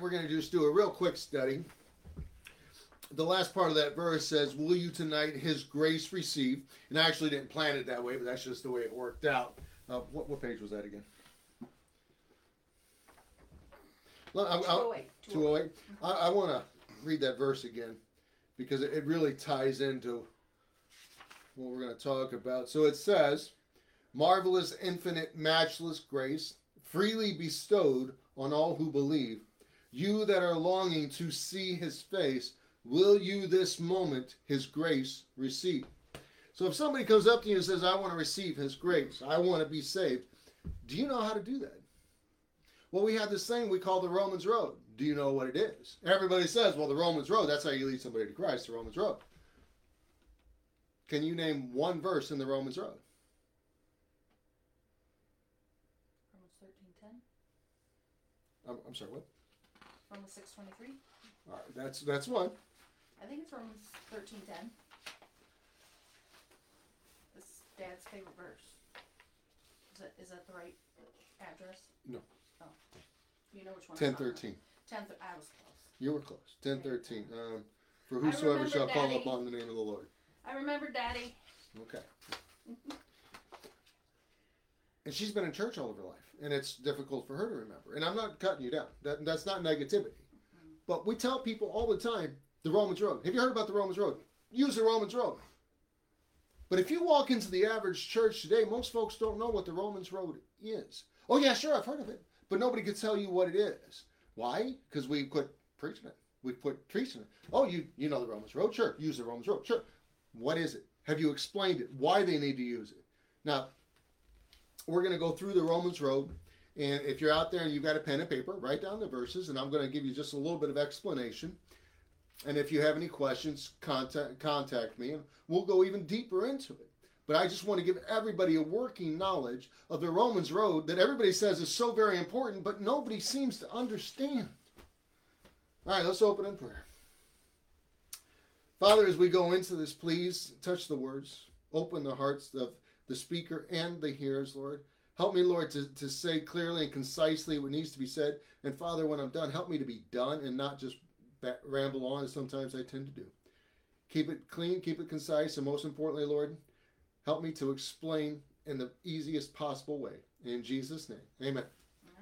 We're going to just do a real quick study. The last part of that verse says, Will you tonight his grace receive? And I actually didn't plan it that way, but that's just the way it worked out. Uh, what, what page was that again? I- I- 208. 208. I, I want to read that verse again because it, it really ties into what we're going to talk about. So it says, Marvelous, infinite, matchless grace, freely bestowed on all who believe. You that are longing to see his face, will you this moment his grace receive? So if somebody comes up to you and says, I want to receive his grace, I want to be saved, do you know how to do that? Well, we have this thing we call the Romans Road. Do you know what it is? Everybody says, well, the Romans Road, that's how you lead somebody to Christ, the Romans Road. Can you name one verse in the Romans Road? Romans thirteen ten. I'm, I'm sorry, what? Romans six twenty three. All right, that's that's one. I think it's Romans thirteen ten. This dad's favorite verse. Is that is that the right address? No. Oh. You know which one? Ten thirteen. Ten. Th- I was close. You were close. Ten thirteen. Um, for whosoever shall call upon the name of the Lord. I remember, Daddy. Okay. And she's been in church all of her life, and it's difficult for her to remember. And I'm not cutting you down. That, that's not negativity. But we tell people all the time the Romans Road. Have you heard about the Romans Road? Use the Romans Road. But if you walk into the average church today, most folks don't know what the Romans Road is. Oh, yeah, sure, I've heard of it. But nobody can tell you what it is. Why? Because we quit preaching it. We quit preaching it. Oh, you, you know the Romans Road? Sure. Use the Romans Road. Sure. What is it? Have you explained it? Why they need to use it? Now, we're going to go through the Romans Road. And if you're out there and you've got a pen and paper, write down the verses, and I'm going to give you just a little bit of explanation. And if you have any questions, contact contact me, and we'll go even deeper into it. But I just want to give everybody a working knowledge of the Romans Road that everybody says is so very important, but nobody seems to understand. All right, let's open in prayer. Father, as we go into this, please touch the words, open the hearts of the speaker and the hearers, Lord. Help me, Lord, to, to say clearly and concisely what needs to be said. And Father, when I'm done, help me to be done and not just ramble on as sometimes I tend to do. Keep it clean, keep it concise, and most importantly, Lord, help me to explain in the easiest possible way. In Jesus' name, amen.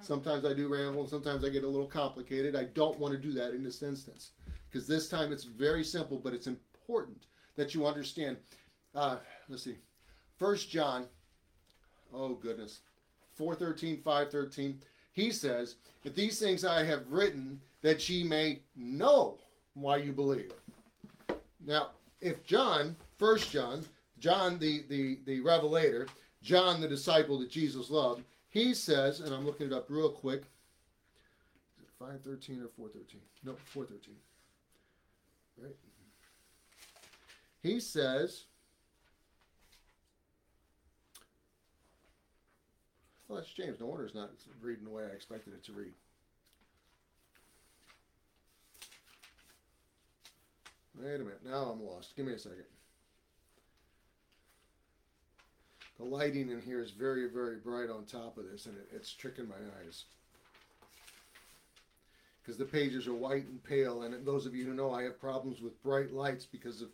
Sometimes I do ramble, sometimes I get a little complicated. I don't want to do that in this instance because this time it's very simple, but it's important that you understand. Uh, let's see, First John. Oh goodness, 413, 513. He says, That these things I have written, that ye may know why you believe." Now, if John, First John, John the the the revelator, John the disciple that Jesus loved, he says, and I'm looking it up real quick. Is it 513 or 413? No, 413. Right? He says, well, that's James. No wonder it's not reading the way I expected it to read. Wait a minute. Now I'm lost. Give me a second. The lighting in here is very, very bright on top of this, and it, it's tricking my eyes. Because the pages are white and pale, and those of you who know, I have problems with bright lights because of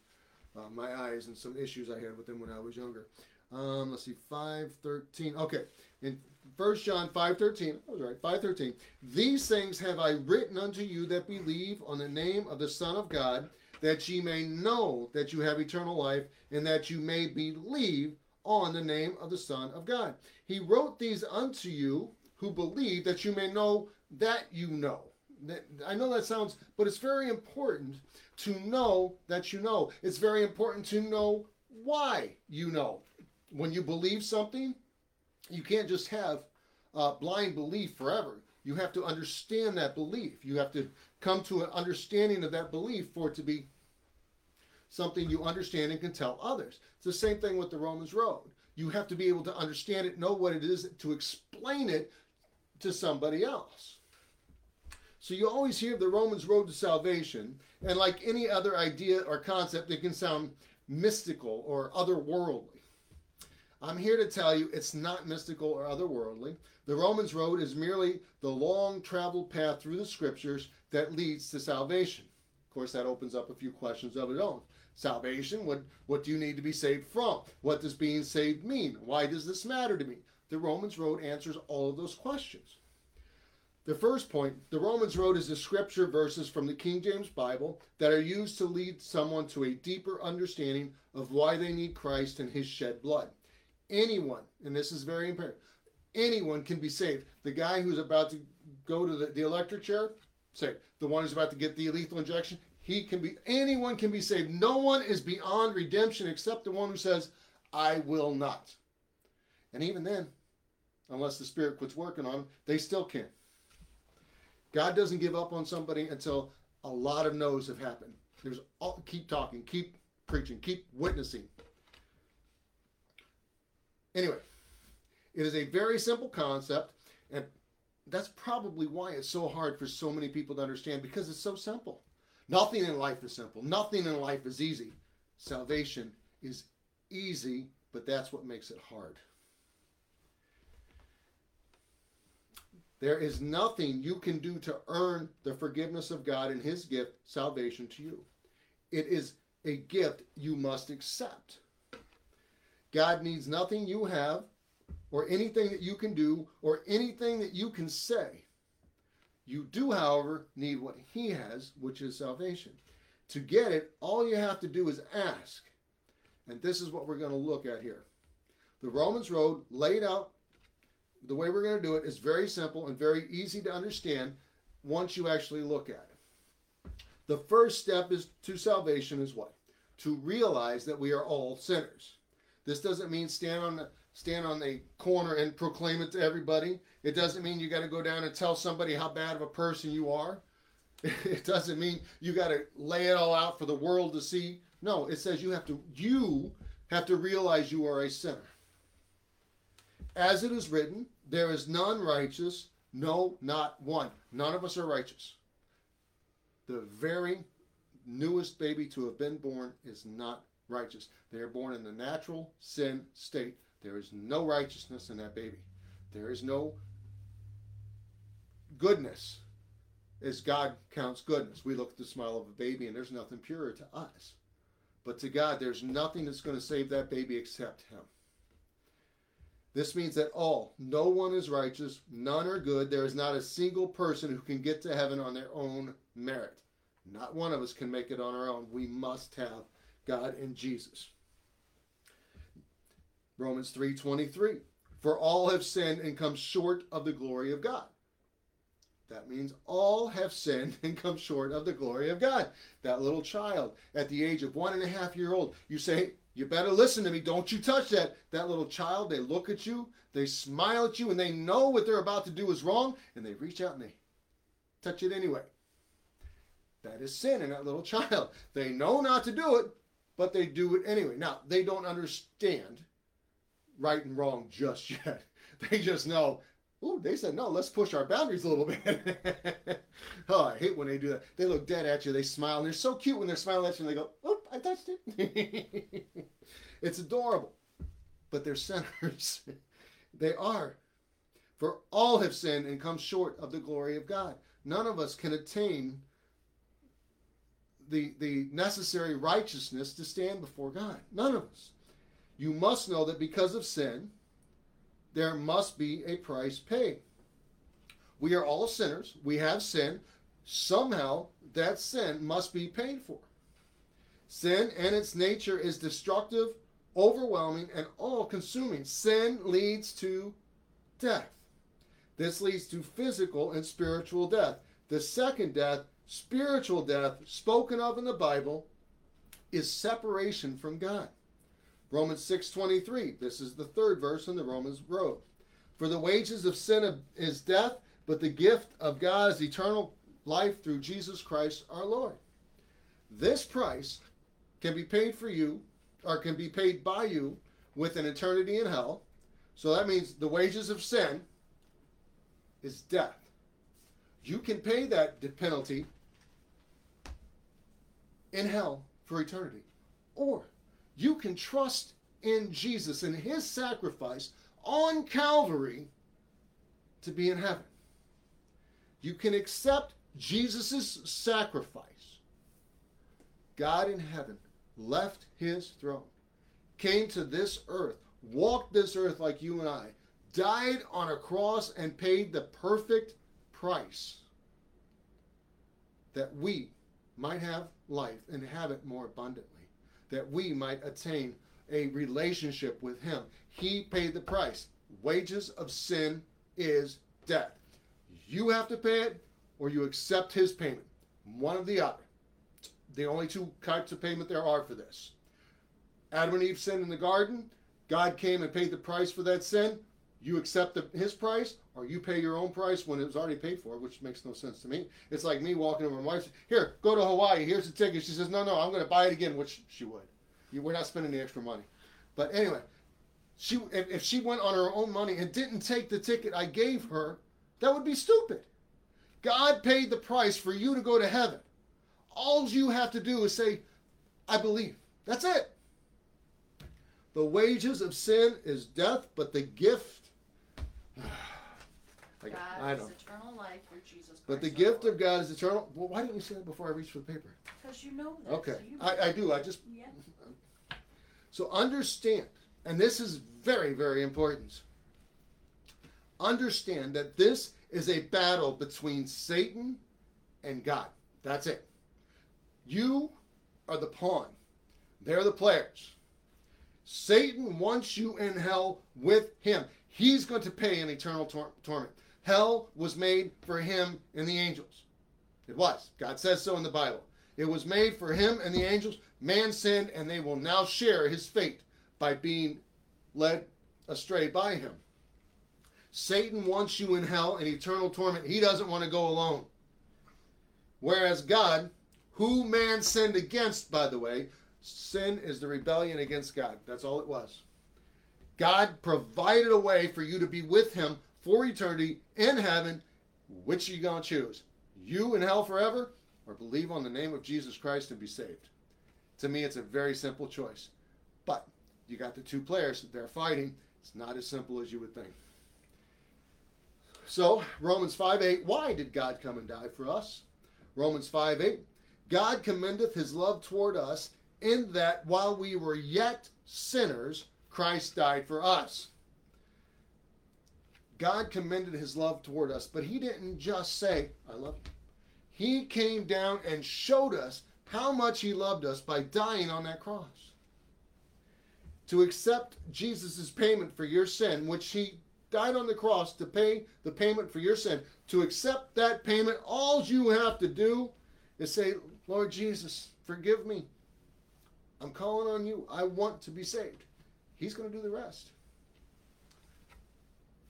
uh, my eyes and some issues I had with them when I was younger. Um, let's see, five thirteen. Okay, in First John five thirteen, I was right. Five thirteen. These things have I written unto you that believe on the name of the Son of God, that ye may know that you have eternal life, and that you may believe on the name of the Son of God. He wrote these unto you who believe that you may know that you know. I know that sounds, but it's very important to know that you know. It's very important to know why you know. When you believe something, you can't just have uh, blind belief forever. You have to understand that belief. You have to come to an understanding of that belief for it to be something you understand and can tell others. It's the same thing with the Romans Road. You have to be able to understand it, know what it is, to explain it to somebody else. So you always hear the Romans Road to Salvation, and like any other idea or concept, it can sound mystical or otherworldly. I'm here to tell you it's not mystical or otherworldly. The Romans Road is merely the long traveled path through the scriptures that leads to salvation. Of course, that opens up a few questions of its own. Salvation, what, what do you need to be saved from? What does being saved mean? Why does this matter to me? The Romans Road answers all of those questions. The first point, the Romans Road is the scripture verses from the King James Bible that are used to lead someone to a deeper understanding of why they need Christ and his shed blood. Anyone, and this is very important, anyone can be saved. The guy who's about to go to the, the electric chair, saved. The one who's about to get the lethal injection, he can be, anyone can be saved. No one is beyond redemption except the one who says, I will not. And even then, unless the Spirit quits working on them, they still can't. God doesn't give up on somebody until a lot of no's have happened. There's all, keep talking, keep preaching, keep witnessing. Anyway, it is a very simple concept, and that's probably why it's so hard for so many people to understand because it's so simple. Nothing in life is simple. Nothing in life is easy. Salvation is easy, but that's what makes it hard. There is nothing you can do to earn the forgiveness of God and His gift, salvation to you. It is a gift you must accept. God needs nothing you have, or anything that you can do, or anything that you can say. You do, however, need what He has, which is salvation. To get it, all you have to do is ask. And this is what we're going to look at here. The Romans Road laid out the way we're going to do it is very simple and very easy to understand once you actually look at it. The first step is to salvation is what? To realize that we are all sinners. This doesn't mean stand on the stand on the corner and proclaim it to everybody. It doesn't mean you got to go down and tell somebody how bad of a person you are. It doesn't mean you got to lay it all out for the world to see. No, it says you have to you have to realize you are a sinner. As it is written, there is none righteous, no, not one. None of us are righteous. The very newest baby to have been born is not righteous. They are born in the natural sin state. There is no righteousness in that baby. There is no goodness as God counts goodness. We look at the smile of a baby and there's nothing purer to us. But to God, there's nothing that's going to save that baby except Him. This means that all, no one is righteous, none are good. There is not a single person who can get to heaven on their own merit. Not one of us can make it on our own. We must have God and Jesus. Romans 3:23 For all have sinned and come short of the glory of God. That means all have sinned and come short of the glory of God. That little child at the age of one and a half year old, you say, you better listen to me. Don't you touch that. That little child, they look at you, they smile at you, and they know what they're about to do is wrong, and they reach out and they touch it anyway. That is sin in that little child. They know not to do it, but they do it anyway. Now, they don't understand right and wrong just yet. They just know, oh, they said, no, let's push our boundaries a little bit. oh, I hate when they do that. They look dead at you, they smile, and they're so cute when they're smiling at you, and they go, oh, I touched it. it's adorable. But they're sinners. they are. For all have sinned and come short of the glory of God. None of us can attain the, the necessary righteousness to stand before God. None of us. You must know that because of sin, there must be a price paid. We are all sinners. We have sin. Somehow that sin must be paid for. Sin and its nature is destructive, overwhelming, and all consuming. Sin leads to death. This leads to physical and spiritual death. The second death, spiritual death, spoken of in the Bible, is separation from God. Romans 6:23. This is the third verse in the Romans road. For the wages of sin is death, but the gift of God is eternal life through Jesus Christ our Lord. This price can be paid for you or can be paid by you with an eternity in hell. So that means the wages of sin is death. You can pay that penalty in hell for eternity. Or you can trust in Jesus and his sacrifice on Calvary to be in heaven. You can accept Jesus' sacrifice. God in heaven left his throne, came to this earth, walked this earth like you and I, died on a cross and paid the perfect price that we might have life and have it more abundantly, that we might attain a relationship with Him. He paid the price. Wages of sin is death. You have to pay it or you accept His payment. One of the other. The only two types of payment there are for this. Adam and Eve sinned in the garden. God came and paid the price for that sin. You accept the, his price, or you pay your own price when it was already paid for, which makes no sense to me. It's like me walking over my wife. Here, go to Hawaii. Here's the ticket. She says, No, no, I'm going to buy it again, which she would. We're not spending the extra money. But anyway, she if, if she went on her own money and didn't take the ticket I gave her, that would be stupid. God paid the price for you to go to heaven. All you have to do is say, I believe. That's it. The wages of sin is death, but the gift. I is don't. eternal life through Jesus Christ. But the gift of God is eternal. Well, why didn't you say that before I reached for the paper? Because you know that. Okay, so you- I, I do. I just yeah. So understand, and this is very, very important. Understand that this is a battle between Satan and God. That's it. You are the pawn, they're the players. Satan wants you in hell with him. He's going to pay an eternal tor- torment. Hell was made for him and the angels. It was. God says so in the Bible. It was made for him and the angels. Man sinned, and they will now share his fate by being led astray by him. Satan wants you in hell in eternal torment. He doesn't want to go alone. Whereas God, who man sinned against, by the way, sin is the rebellion against God. That's all it was. God provided a way for you to be with him for eternity in heaven. Which are you going to choose? You in hell forever or believe on the name of Jesus Christ and be saved? To me, it's a very simple choice. But you got the two players, they're fighting. It's not as simple as you would think. So, Romans 5 8, why did God come and die for us? Romans 5 8, God commendeth his love toward us in that while we were yet sinners, Christ died for us. God commended his love toward us, but he didn't just say, I love you. He came down and showed us how much he loved us by dying on that cross. To accept Jesus' payment for your sin, which he died on the cross to pay the payment for your sin, to accept that payment, all you have to do is say, Lord Jesus, forgive me. I'm calling on you. I want to be saved. He's going to do the rest.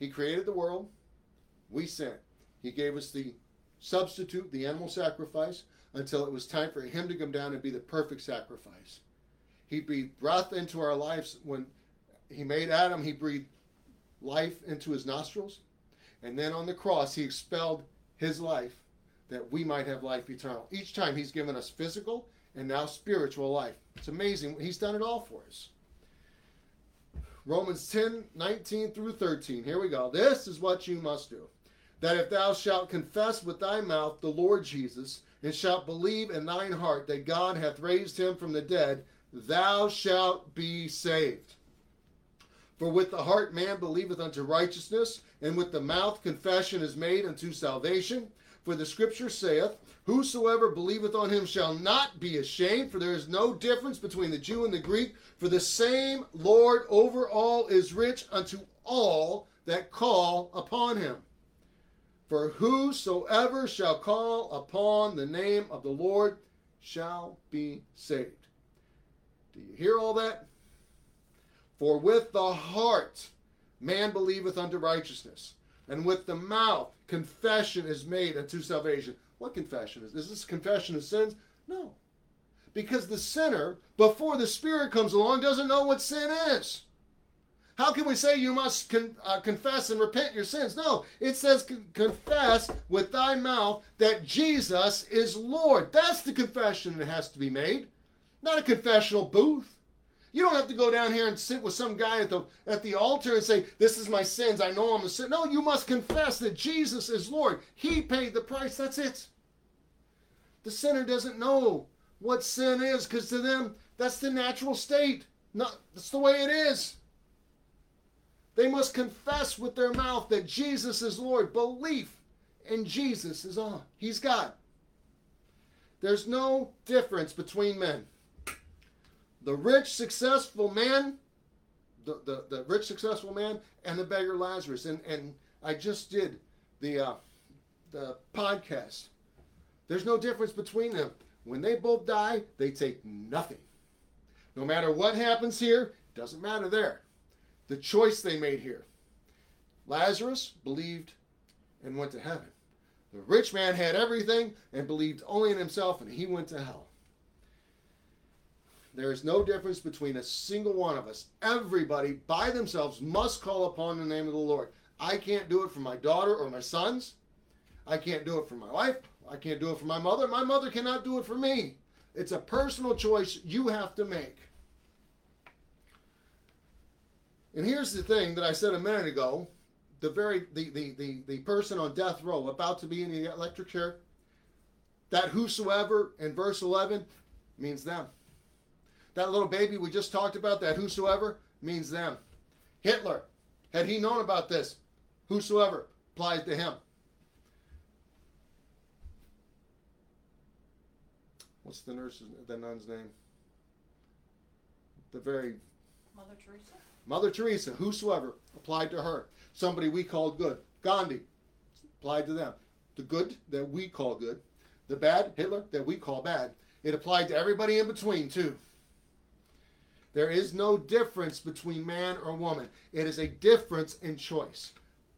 He created the world. We sinned. He gave us the substitute, the animal sacrifice, until it was time for him to come down and be the perfect sacrifice. He breathed breath into our lives. When he made Adam, he breathed life into his nostrils. And then on the cross, he expelled his life that we might have life eternal. Each time he's given us physical and now spiritual life. It's amazing. He's done it all for us. Romans 10 19 through 13. Here we go. This is what you must do. That if thou shalt confess with thy mouth the Lord Jesus, and shalt believe in thine heart that God hath raised him from the dead, thou shalt be saved. For with the heart man believeth unto righteousness, and with the mouth confession is made unto salvation. For the scripture saith, Whosoever believeth on him shall not be ashamed, for there is no difference between the Jew and the Greek. For the same Lord over all is rich unto all that call upon him. For whosoever shall call upon the name of the Lord shall be saved. Do you hear all that? For with the heart man believeth unto righteousness, and with the mouth confession is made unto salvation. What confession is? Is this confession of sins? No. Because the sinner, before the Spirit comes along, doesn't know what sin is. How can we say you must con- uh, confess and repent your sins? No, it says con- confess with thy mouth that Jesus is Lord. That's the confession that has to be made, not a confessional booth. You don't have to go down here and sit with some guy at the at the altar and say, "This is my sins. I know I'm a sin." No, you must confess that Jesus is Lord. He paid the price. That's it. The sinner doesn't know what sin is because to them that's the natural state. Not that's the way it is. They must confess with their mouth that Jesus is Lord. Belief in Jesus is on. He's God. There's no difference between men. The rich, successful man, the, the, the rich, successful man, and the beggar Lazarus. And, and I just did the, uh, the podcast. There's no difference between them. When they both die, they take nothing. No matter what happens here, doesn't matter there. The choice they made here. Lazarus believed and went to heaven. The rich man had everything and believed only in himself, and he went to hell. There is no difference between a single one of us. Everybody by themselves must call upon the name of the Lord. I can't do it for my daughter or my sons. I can't do it for my wife. I can't do it for my mother. My mother cannot do it for me. It's a personal choice you have to make. And here's the thing that I said a minute ago. The very the, the, the, the person on death row about to be in the electric chair, that whosoever in verse 11 means them. That little baby we just talked about, that whosoever means them. Hitler, had he known about this, whosoever applies to him. What's the nurse's, the nun's name? The very Mother Teresa? Mother Teresa, whosoever applied to her. Somebody we called good. Gandhi applied to them. The good that we call good. The bad, Hitler, that we call bad. It applied to everybody in between, too. There is no difference between man or woman. It is a difference in choice.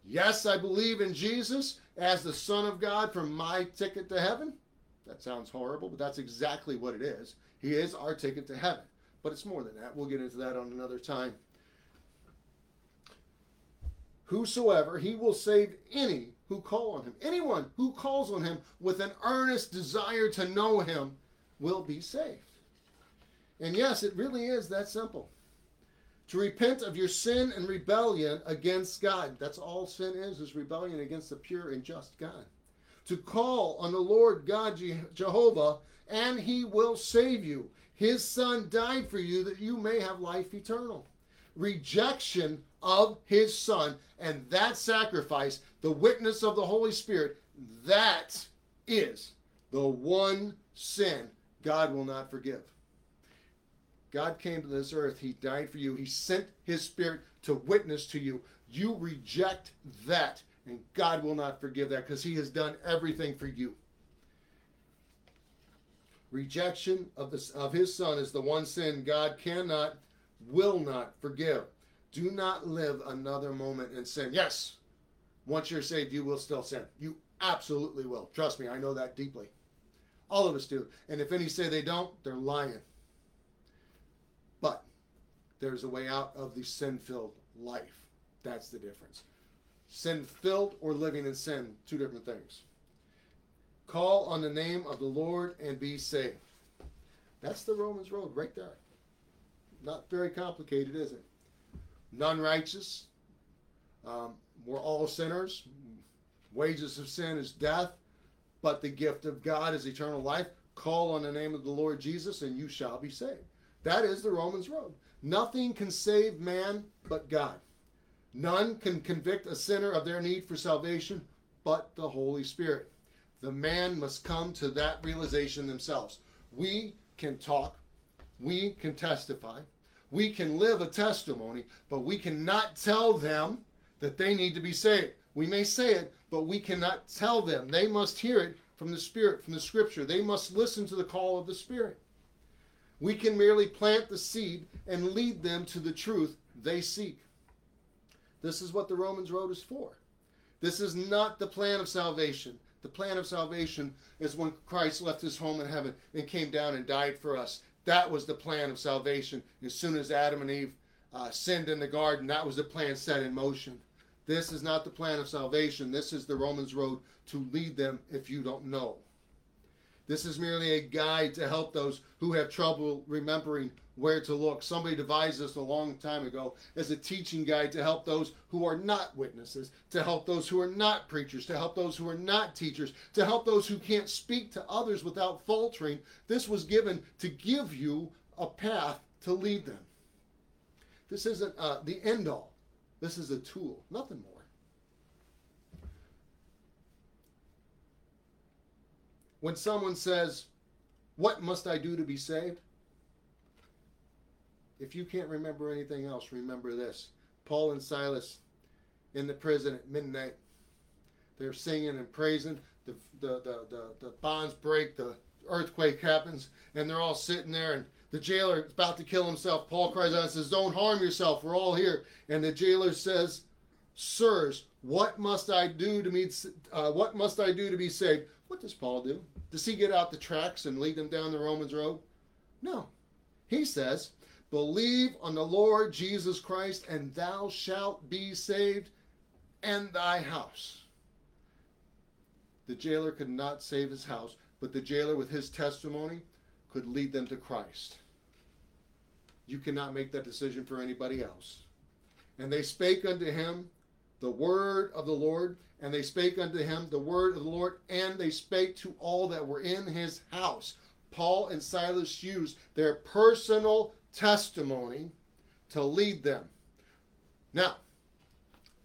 Yes, I believe in Jesus as the Son of God for my ticket to heaven. That sounds horrible, but that's exactly what it is. He is our ticket to heaven. But it's more than that. We'll get into that on another time. Whosoever, he will save any who call on him. Anyone who calls on him with an earnest desire to know him will be saved. And yes, it really is that simple. To repent of your sin and rebellion against God. That's all sin is, is rebellion against the pure and just God. To call on the Lord God Jehovah, and he will save you. His son died for you that you may have life eternal. Rejection of his son and that sacrifice, the witness of the Holy Spirit, that is the one sin God will not forgive. God came to this earth. He died for you. He sent his spirit to witness to you. You reject that, and God will not forgive that because he has done everything for you. Rejection of, this, of his son is the one sin God cannot, will not forgive. Do not live another moment in sin. Yes, once you're saved, you will still sin. You absolutely will. Trust me, I know that deeply. All of us do. And if any say they don't, they're lying. But there's a way out of the sin filled life. That's the difference. Sin filled or living in sin, two different things. Call on the name of the Lord and be saved. That's the Romans road right there. Not very complicated, is it? None righteous. Um, we're all sinners. Wages of sin is death, but the gift of God is eternal life. Call on the name of the Lord Jesus and you shall be saved. That is the Romans road. Nothing can save man but God. None can convict a sinner of their need for salvation but the Holy Spirit. The man must come to that realization themselves. We can talk, we can testify, we can live a testimony, but we cannot tell them that they need to be saved. We may say it, but we cannot tell them. They must hear it from the Spirit, from the Scripture. They must listen to the call of the Spirit. We can merely plant the seed and lead them to the truth they seek. This is what the Romans road is for. This is not the plan of salvation. The plan of salvation is when Christ left his home in heaven and came down and died for us. That was the plan of salvation. As soon as Adam and Eve uh, sinned in the garden, that was the plan set in motion. This is not the plan of salvation. This is the Romans road to lead them if you don't know. This is merely a guide to help those who have trouble remembering where to look. Somebody devised this a long time ago as a teaching guide to help those who are not witnesses, to help those who are not preachers, to help those who are not teachers, to help those who can't speak to others without faltering. This was given to give you a path to lead them. This isn't uh, the end all. This is a tool, nothing more. When someone says, What must I do to be saved? If you can't remember anything else, remember this. Paul and Silas in the prison at midnight. They're singing and praising. The, the, the, the, the bonds break, the earthquake happens, and they're all sitting there. And the jailer is about to kill himself. Paul cries out and says, Don't harm yourself. We're all here. And the jailer says, Sirs, what must I do to meet, uh, what must I do to be saved? What does Paul do? Does he get out the tracks and lead them down the Romans road? No. He says, Believe on the Lord Jesus Christ, and thou shalt be saved, and thy house. The jailer could not save his house, but the jailer, with his testimony, could lead them to Christ. You cannot make that decision for anybody else. And they spake unto him the word of the Lord, and they spake unto him the word of the Lord, and they spake to all that were in his house. Paul and Silas used their personal testimony to lead them. Now,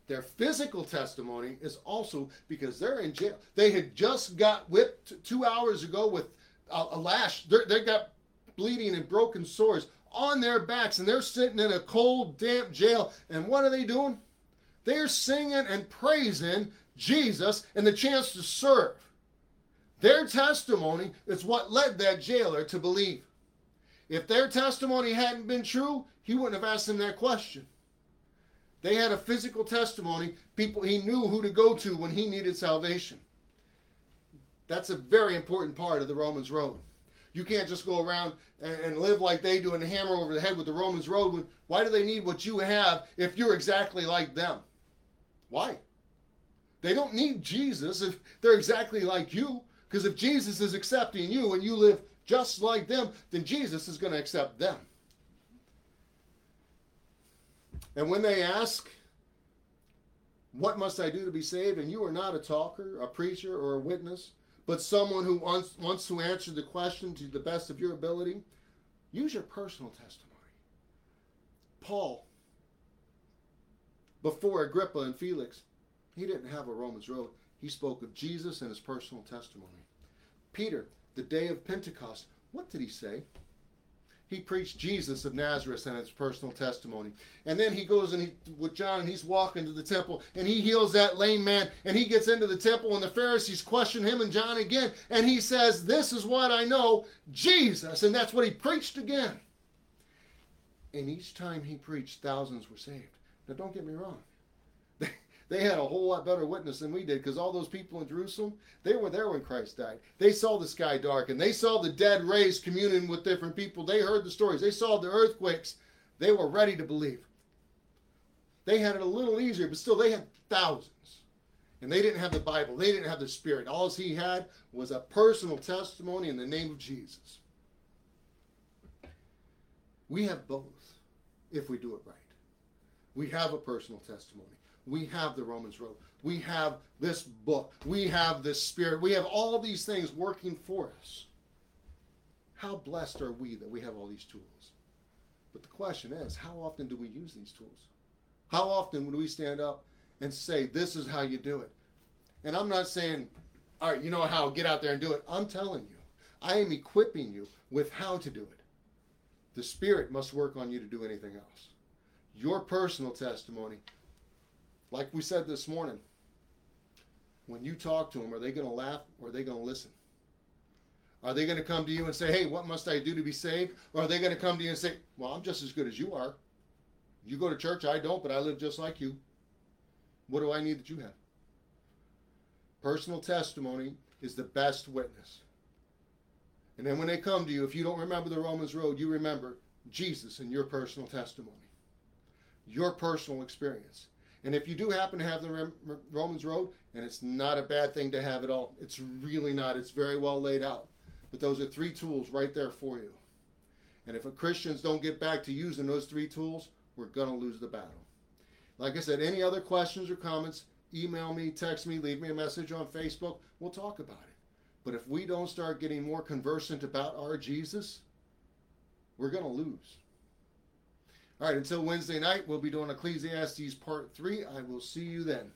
their physical testimony is also because they're in jail. They had just got whipped two hours ago with a, a lash. They're, they got bleeding and broken sores on their backs, and they're sitting in a cold, damp jail. And what are they doing? They're singing and praising Jesus and the chance to serve. Their testimony is what led that jailer to believe. If their testimony hadn't been true, he wouldn't have asked them that question. They had a physical testimony. People he knew who to go to when he needed salvation. That's a very important part of the Romans road. You can't just go around and, and live like they do and hammer over the head with the Romans road. Why do they need what you have if you're exactly like them? Why? They don't need Jesus if they're exactly like you. Because if Jesus is accepting you and you live just like them, then Jesus is going to accept them. And when they ask, What must I do to be saved? and you are not a talker, a preacher, or a witness, but someone who wants, wants to answer the question to the best of your ability, use your personal testimony. Paul, before Agrippa and Felix, he didn't have a Romans road. He spoke of Jesus and his personal testimony. Peter, the day of Pentecost, what did he say? He preached Jesus of Nazareth and his personal testimony. And then he goes and he, with John and he's walking to the temple and he heals that lame man and he gets into the temple and the Pharisees question him and John again and he says, This is what I know, Jesus. And that's what he preached again. And each time he preached, thousands were saved. Now, don't get me wrong. They had a whole lot better witness than we did because all those people in Jerusalem, they were there when Christ died. They saw the sky darken. They saw the dead raised communing with different people. They heard the stories. They saw the earthquakes. They were ready to believe. They had it a little easier, but still they had thousands. And they didn't have the Bible. They didn't have the Spirit. All he had was a personal testimony in the name of Jesus. We have both if we do it right. We have a personal testimony. We have the Romans Road. We have this book. We have this Spirit. We have all these things working for us. How blessed are we that we have all these tools? But the question is, how often do we use these tools? How often would we stand up and say, This is how you do it? And I'm not saying, All right, you know how, get out there and do it. I'm telling you, I am equipping you with how to do it. The Spirit must work on you to do anything else. Your personal testimony like we said this morning, when you talk to them, are they going to laugh or are they going to listen? Are they going to come to you and say, hey, what must I do to be saved? Or are they going to come to you and say, well, I'm just as good as you are. You go to church, I don't, but I live just like you. What do I need that you have? Personal testimony is the best witness. And then when they come to you, if you don't remember the Romans road, you remember Jesus and your personal testimony, your personal experience. And if you do happen to have the Romans road, and it's not a bad thing to have it all, it's really not. It's very well laid out. But those are three tools right there for you. And if Christians don't get back to using those three tools, we're going to lose the battle. Like I said, any other questions or comments, email me, text me, leave me a message on Facebook. We'll talk about it. But if we don't start getting more conversant about our Jesus, we're going to lose. All right, until Wednesday night, we'll be doing Ecclesiastes Part 3. I will see you then.